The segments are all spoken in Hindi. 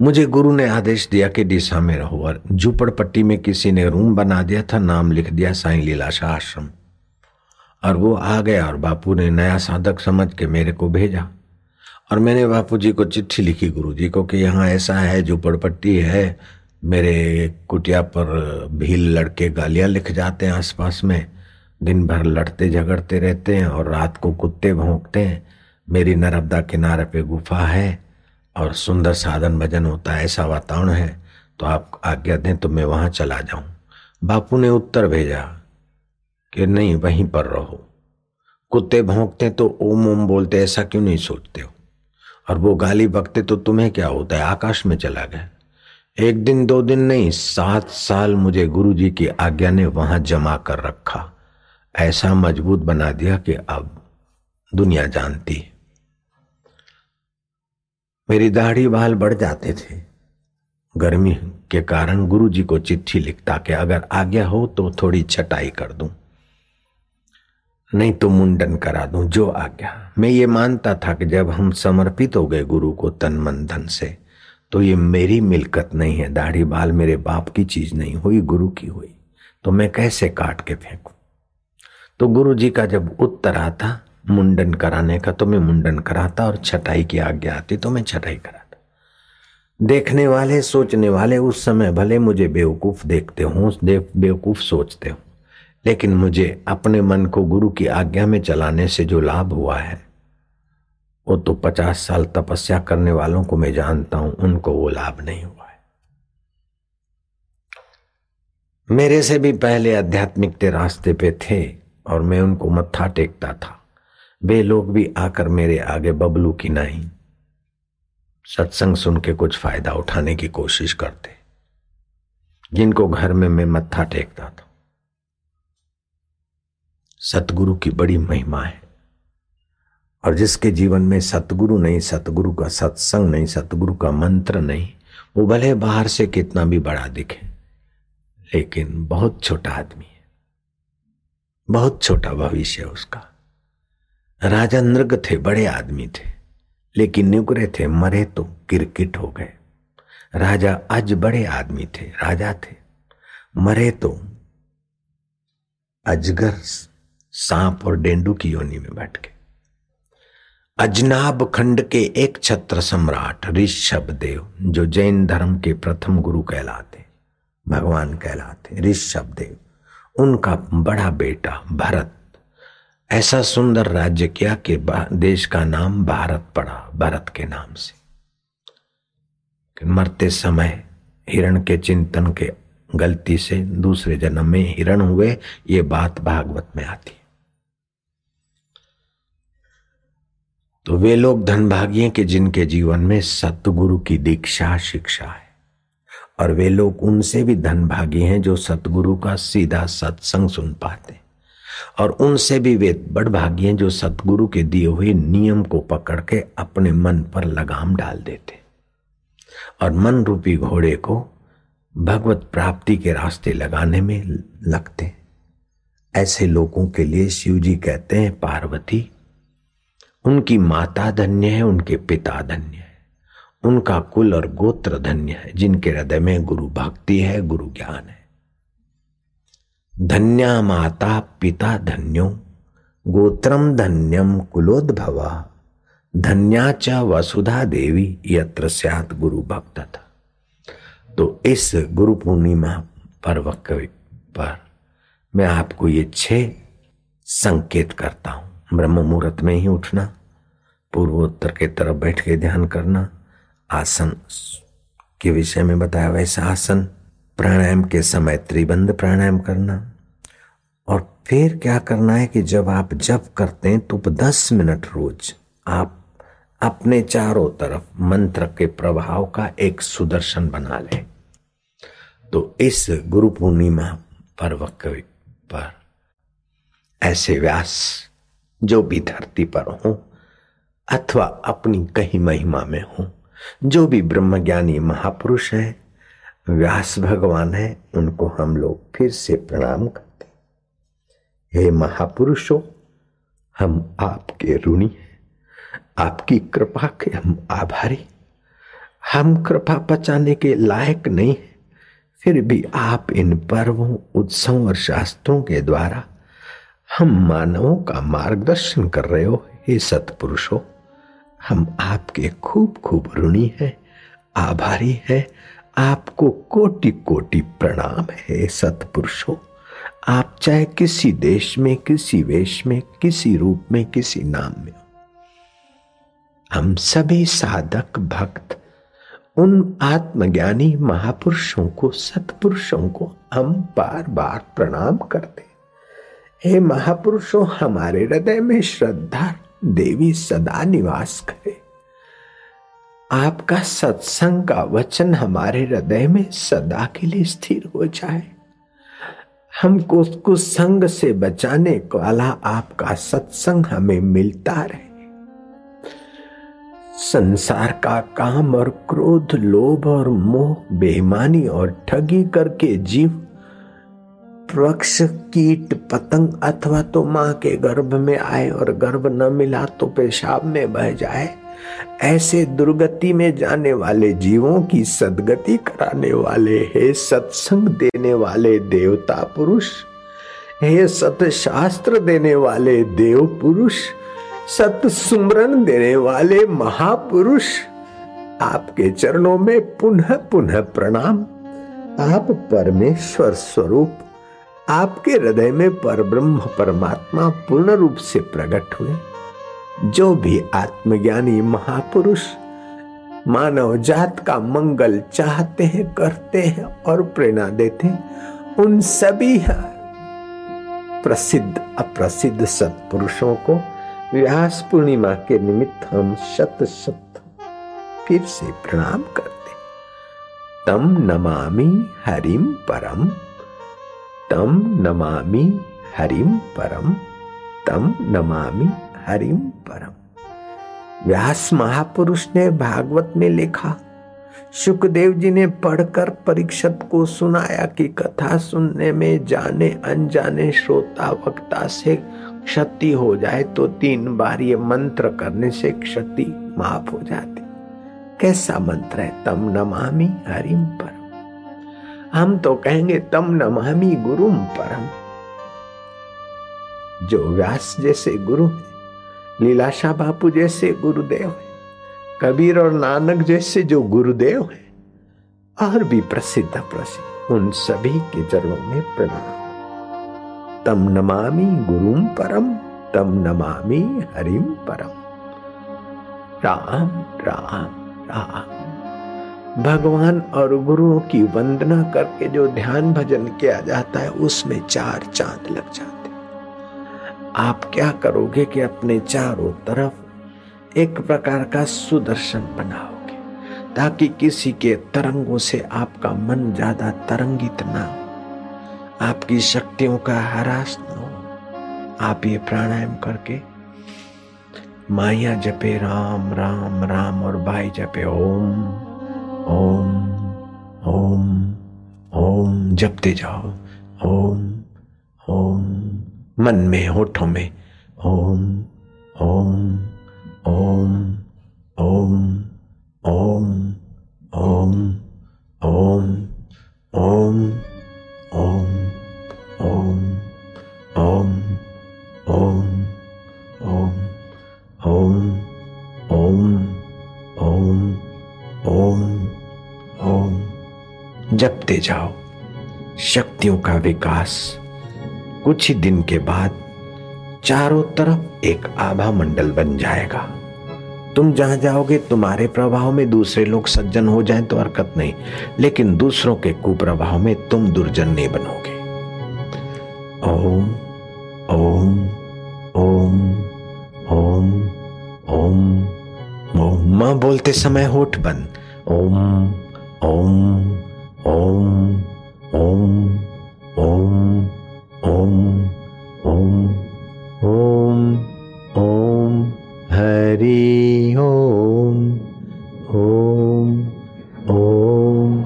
मुझे गुरु ने आदेश दिया कि डिसा में रहो और झूपड़पट्टी में किसी ने रूम बना दिया था, नाम लिख दिया, साई लीलाशाह आश्रम। और वो आ गया और बापू ने नया साधक समझ के मेरे को भेजा। और मैंने बापू जी को चिट्ठी लिखी गुरु जी को कि यहाँ ऐसा है झूपड़पट्टी है, मेरे कुटिया पर भील लड़के गालियाँ लिख जाते हैं आसपास में। दिन भर लड़ते झगड़ते रहते हैं और रात को कुत्ते भोंकते हैं। मेरी नर्मदा किनारे पे गुफा है। और सुंदर साधन भजन होता है, ऐसा वातावरण है तो आप आज्ञा दें तो मैं वहाँ चला जाऊँ। बापू ने उत्तर भेजा कि नहीं, वहीं पर रहो। कुत्ते भोंकते तो ओम ओम बोलते, ऐसा क्यों नहीं सोचते हो? और वो गाली बकते तो तुम्हें क्या होता है? आकाश में चला गया। एक दिन, दो दिन नहीं, सात साल मुझे गुरु जी की आज्ञा ने वहाँ जमा कर रखा। ऐसा मज़बूत बना दिया कि अब दुनिया जानती मेरी दाढ़ी बाल बढ़ जाते थे। गर्मी के कारण गुरु जी को चिट्ठी लिखता कि अगर आज्ञा हो तो थोड़ी छटाई कर दूँ। नहीं तो मुंडन करा दूँ, जो आज्ञा। मैं ये मानता था कि जब हम समर्पित हो गए गुरु को तन मन धन से तो ये मेरी मिलकत नहीं है। दाढ़ी बाल मेरे बाप की चीज़ नहीं हुई, गुरु की हुई। तो मैं कैसे काट के फेंकू? तो गुरु जी का जब उत्तर आता मुंडन कराने का तो मैं मुंडन कराता और छटाई की आज्ञा आती तो मैं छटाई कराता। देखने वाले, सोचने वाले उस समय भले मुझे बेवकूफ़ देखते हो बेवकूफ़ सोचते हो, लेकिन मुझे अपने मन को गुरु की आज्ञा में चलाने से जो लाभ हुआ है, वो तो पचास साल तपस्या करने वालों को मैं जानता हूँ, उनको वो लाभ नहीं हुआ है। मेरे से भी पहले आध्यात्मिक रास्ते पे थे और मैं उनको मत्था टेकता था। वे लोग भी आकर मेरे आगे बबलू की नहीं सत्संग सुन के कुछ फ़ायदा उठाने की कोशिश करते। जिनको घर में मैं मत्था टेकता था। सतगुरु की बड़ी महिमा है। और जिसके जीवन में सतगुरु नहीं, सतगुरु का सत्संग नहीं, सतगुरु का मंत्र नहीं, वो भले बाहर से कितना भी बड़ा दिखे, लेकिन बहुत छोटा आदमी है। बहुत छोटा भविष्य है उसका। राजा नृग थे, बड़े आदमी थे, लेकिन निगरे थे, मरे तो किरकिट हो गए। राजा आज बड़े आदमी थे, राजा थे, मरे तो अजगर, सांप और डेंडू की योनि में बैठ गए। अजनाब खंड के एक छत्र सम्राट ऋषभ देव जो जैन धर्म के प्रथम गुरु कहलाते, भगवान कहलाते ऋषभ देव उनका बड़ा बेटा भरत ऐसा सुंदर राज्य किया कि देश का नाम भारत पड़ा, भारत के नाम से। मरते समय हिरण के चिंतन के गलती से दूसरे जन्म में हिरण हुए, ये बात भागवत में आती तो वे लोग धनभागी हैं कि जिनके जीवन में सतगुरु की दीक्षा, शिक्षा है। और वे लोग उनसे भी धनभागी हैं जो सतगुरु का सीधा सत्संग सुन पाते और उनसे भी वे बड़भागी हैं जो सतगुरु के दिए हुए नियम को पकड़ के अपने मन पर लगाम डाल देते और मन रूपी घोड़े को भगवत प्राप्ति के रास्ते लगाने में लगते। ऐसे लोगों के लिए शिव जी कहते हैं, पार्वती, उनकी माता धन्य है, उनके पिता धन्य है, उनका कुल और गोत्र धन्य है, जिनके हृदय में गुरु भक्ति है, गुरु ज्ञान है। धन्या माता पिता धन्यो गोत्रम धन्यम कुलोद्भवा, धन्या च वसुधा देवी यत्र स्यात गुरु भक्त था तो इस गुरु पूर्णिमा पर्व पर मैं आपको ये छह संकेत करता हूँ। ब्रह्म मुहूर्त में ही उठना, पूर्वोत्तर के तरफ़ बैठ के ध्यान करना, आसन के विषय में बताया वैसा आसन, प्राणायाम के समय त्रिबंध प्राणायाम करना फिर क्या करना है कि जब आप जप करते हैं तो दस मिनट रोज आप अपने चारों तरफ़ मंत्र के प्रभाव का एक सुदर्शन बना लें। तो इस गुरु पूर्णिमा पर्व पर ऐसे व्यास जो भी धरती पर हो अथवा अपनी कहीं महिमा में हो, जो भी ब्रह्मज्ञानी महापुरुष है, व्यास भगवान है, उनको हम लोग फिर से प्रणाम करते हे महापुरुषों, हम आपके ऋणी हैं। आपकी कृपा के हम आभारी हम कृपा पचाने के लायक नहीं फिर भी आप इन पर्वों, उत्सवों और शास्त्रों के द्वारा हम मानवों का मार्गदर्शन कर रहे हो, हे सतपुरुषो। हम आपके खूब खूब ऋणी हैं, आभारी है। आपको कोटि कोटि प्रणाम, है सतपुरुषो। आप चाहे किसी देश में, किसी वेश में, किसी रूप में, किसी नाम में हम सभी साधक भक्त, उन आत्मज्ञानी महापुरुषों को, सतपुरुषों को हम बार बार प्रणाम करते हे महापुरुषों, हमारे हृदय में श्रद्धा देवी सदा निवास करे। आपका सत्संग का वचन हमारे हृदय में सदा के लिए स्थिर हो जाए। हमको उसको कुसंग से बचाने को वाला आपका सत्संग हमें मिलता रहे। संसार का काम और क्रोध, लोभ और मोह, बेईमानी और ठगी करके जीव, वृक्ष, कीट, पतंग अथवा तो माँ के गर्भ में आए और गर्भ न मिला तो पेशाब में बह जाए। ऐसे दुर्गति में जाने वाले जीवों की सदगति कराने वाले, हे सत्संग देने वाले देवता पुरुष, हे सत शास्त्र देने वाले देव पुरुष सत सुमरण देने वाले महापुरुष, आपके चरणों में पुनः पुनः प्रणाम। आप परमेश्वर स्वरूप, आपके हृदय में पर ब्रह्म परमात्मा पूर्ण रूप से प्रकट हुए। जो भी आत्मज्ञानी महापुरुष मानव जात का मंगल चाहते हैं, करते हैं और प्रेरणा देते उन सभी प्रसिद्ध, अप्रसिद्ध सत्पुरुषों को व्यास पूर्णिमा के निमित्त हम शत शत फिर से प्रणाम करते तम नमामि हरिम परम तम नमामि हरिम परम तम नमामि हरिम परम व्यास महापुरुष ने भागवत में लिखा, सुखदेव जी ने पढ़कर परीक्षत को सुनाया कि कथा सुनने में जाने अनजाने श्रोता वक्ता से क्षति हो जाए तो तीन बार ये मंत्र करने से क्षति माफ़ हो जाती। कैसा मंत्र है? तम नमामि हरिम परम हम तो कहेंगे, तम नमामि गुरुम परम जो व्यास जैसे गुरु है लीलाशाह बापू जैसे गुरुदेव है, कबीर और नानक जैसे जो गुरुदेव है, और भी प्रसिद्ध प्रसिद्ध उन सभी के चरणों में प्रणाम तम नमामि गुरुम परम, तम नमामि हरिम परम। राम राम राम। भगवान और गुरुओं की वंदना करके जो ध्यान भजन किया जाता है, उसमें चार चाँद लग जाते आप क्या करोगे कि अपने चारों तरफ़ एक प्रकार का सुदर्शन बनाओगे, ताकि किसी के तरंगों से आपका मन ज़्यादा तरंगित ना हो? आपकी शक्तियों का हरास न हो? आप ये प्राणायाम करके माया जपे, राम राम राम, और भाई जपे, ओम ओम ओम ओम, जपते जाओ, ओम ओम। मन में होठों में ओम ओम ओम ओम ओम ओम ओम ओम ओम ओम ओम ओम ओम ओम ओम ओम ओम ओम जपते जाओ शक्तियों का विकास कुछ ही दिन के बाद चारों तरफ़ एक आभा मंडल बन जाएगा। तुम जहाँ जाओगे, तुम्हारे प्रभाव में दूसरे लोग सज्जन हो जाएँ तो हरकत नहीं, लेकिन दूसरों के कुप्रभाव में तुम दुर्जन नहीं बनोगे। ओम ओम ओम ओम ओम ओम। माँ बोलते समय होठ बंद। ओम ओम ओम ओम ओम ओम ओम ओम ओम, हरि ओम ओम ओम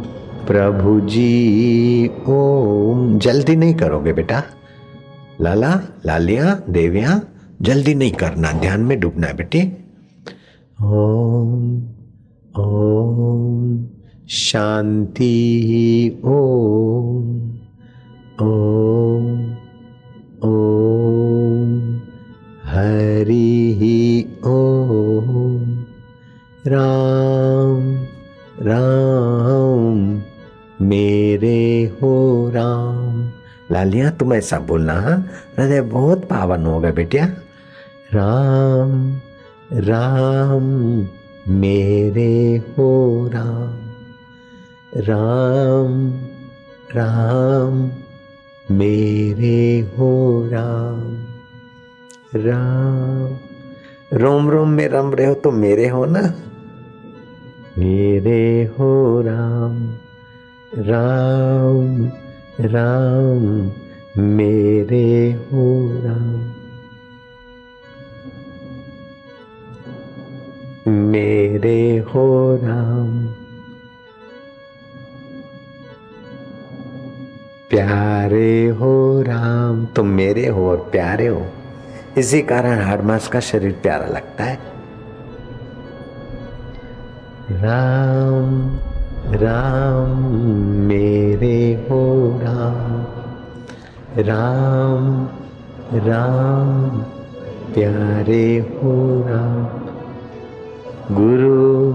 प्रभु जी ओम। जल्दी नहीं करोगे बेटा। लाला, लालिया, देविया, जल्दी नहीं करना। ध्यान में डूबना है बेटे। ओम ओम, शांति ओम ओम। लालिया तुम ऐसा बोलना हाँ? हृदय बहुत पावन होगा बेटिया। राम राम, मेरे हो राम। राम राम, मेरे हो राम। राम, रोम रोम में रम रहे हो तो मेरे हो ना? मेरे हो राम। राम राम, मेरे हो राम। मेरे हो राम। प्यारे हो राम। तुम मेरे हो और प्यारे हो। इसी कारण हर मास का शरीर प्यारा लगता है। राम राम मेरे हो राम। राम राम प्यारे हो राम। गुरु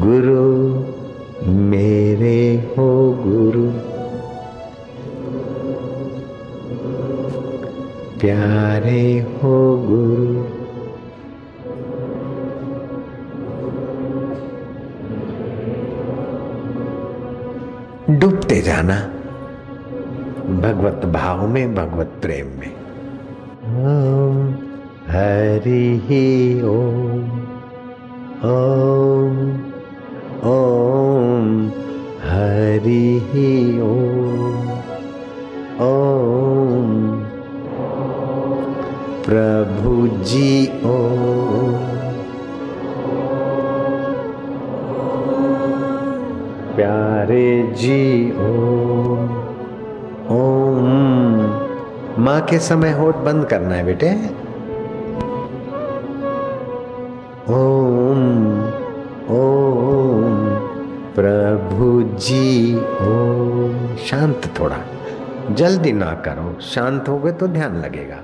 गुरु मेरे हो गुरु। प्यारे हो गुरु। जाना। भगवत भाव में, भगवत प्रेम में। ओम हरि ही ओम। ओम ओम हरि ही ओम। ओम प्रभु जी ओम। प्यारे जी, ओम ओम। माँ के समय होठ बंद करना है बेटे। ओम ओम, प्रभु जी, ओम। शांत थोड़ा, जल्दी ना करो, शांत हो गए तो ध्यान लगेगा।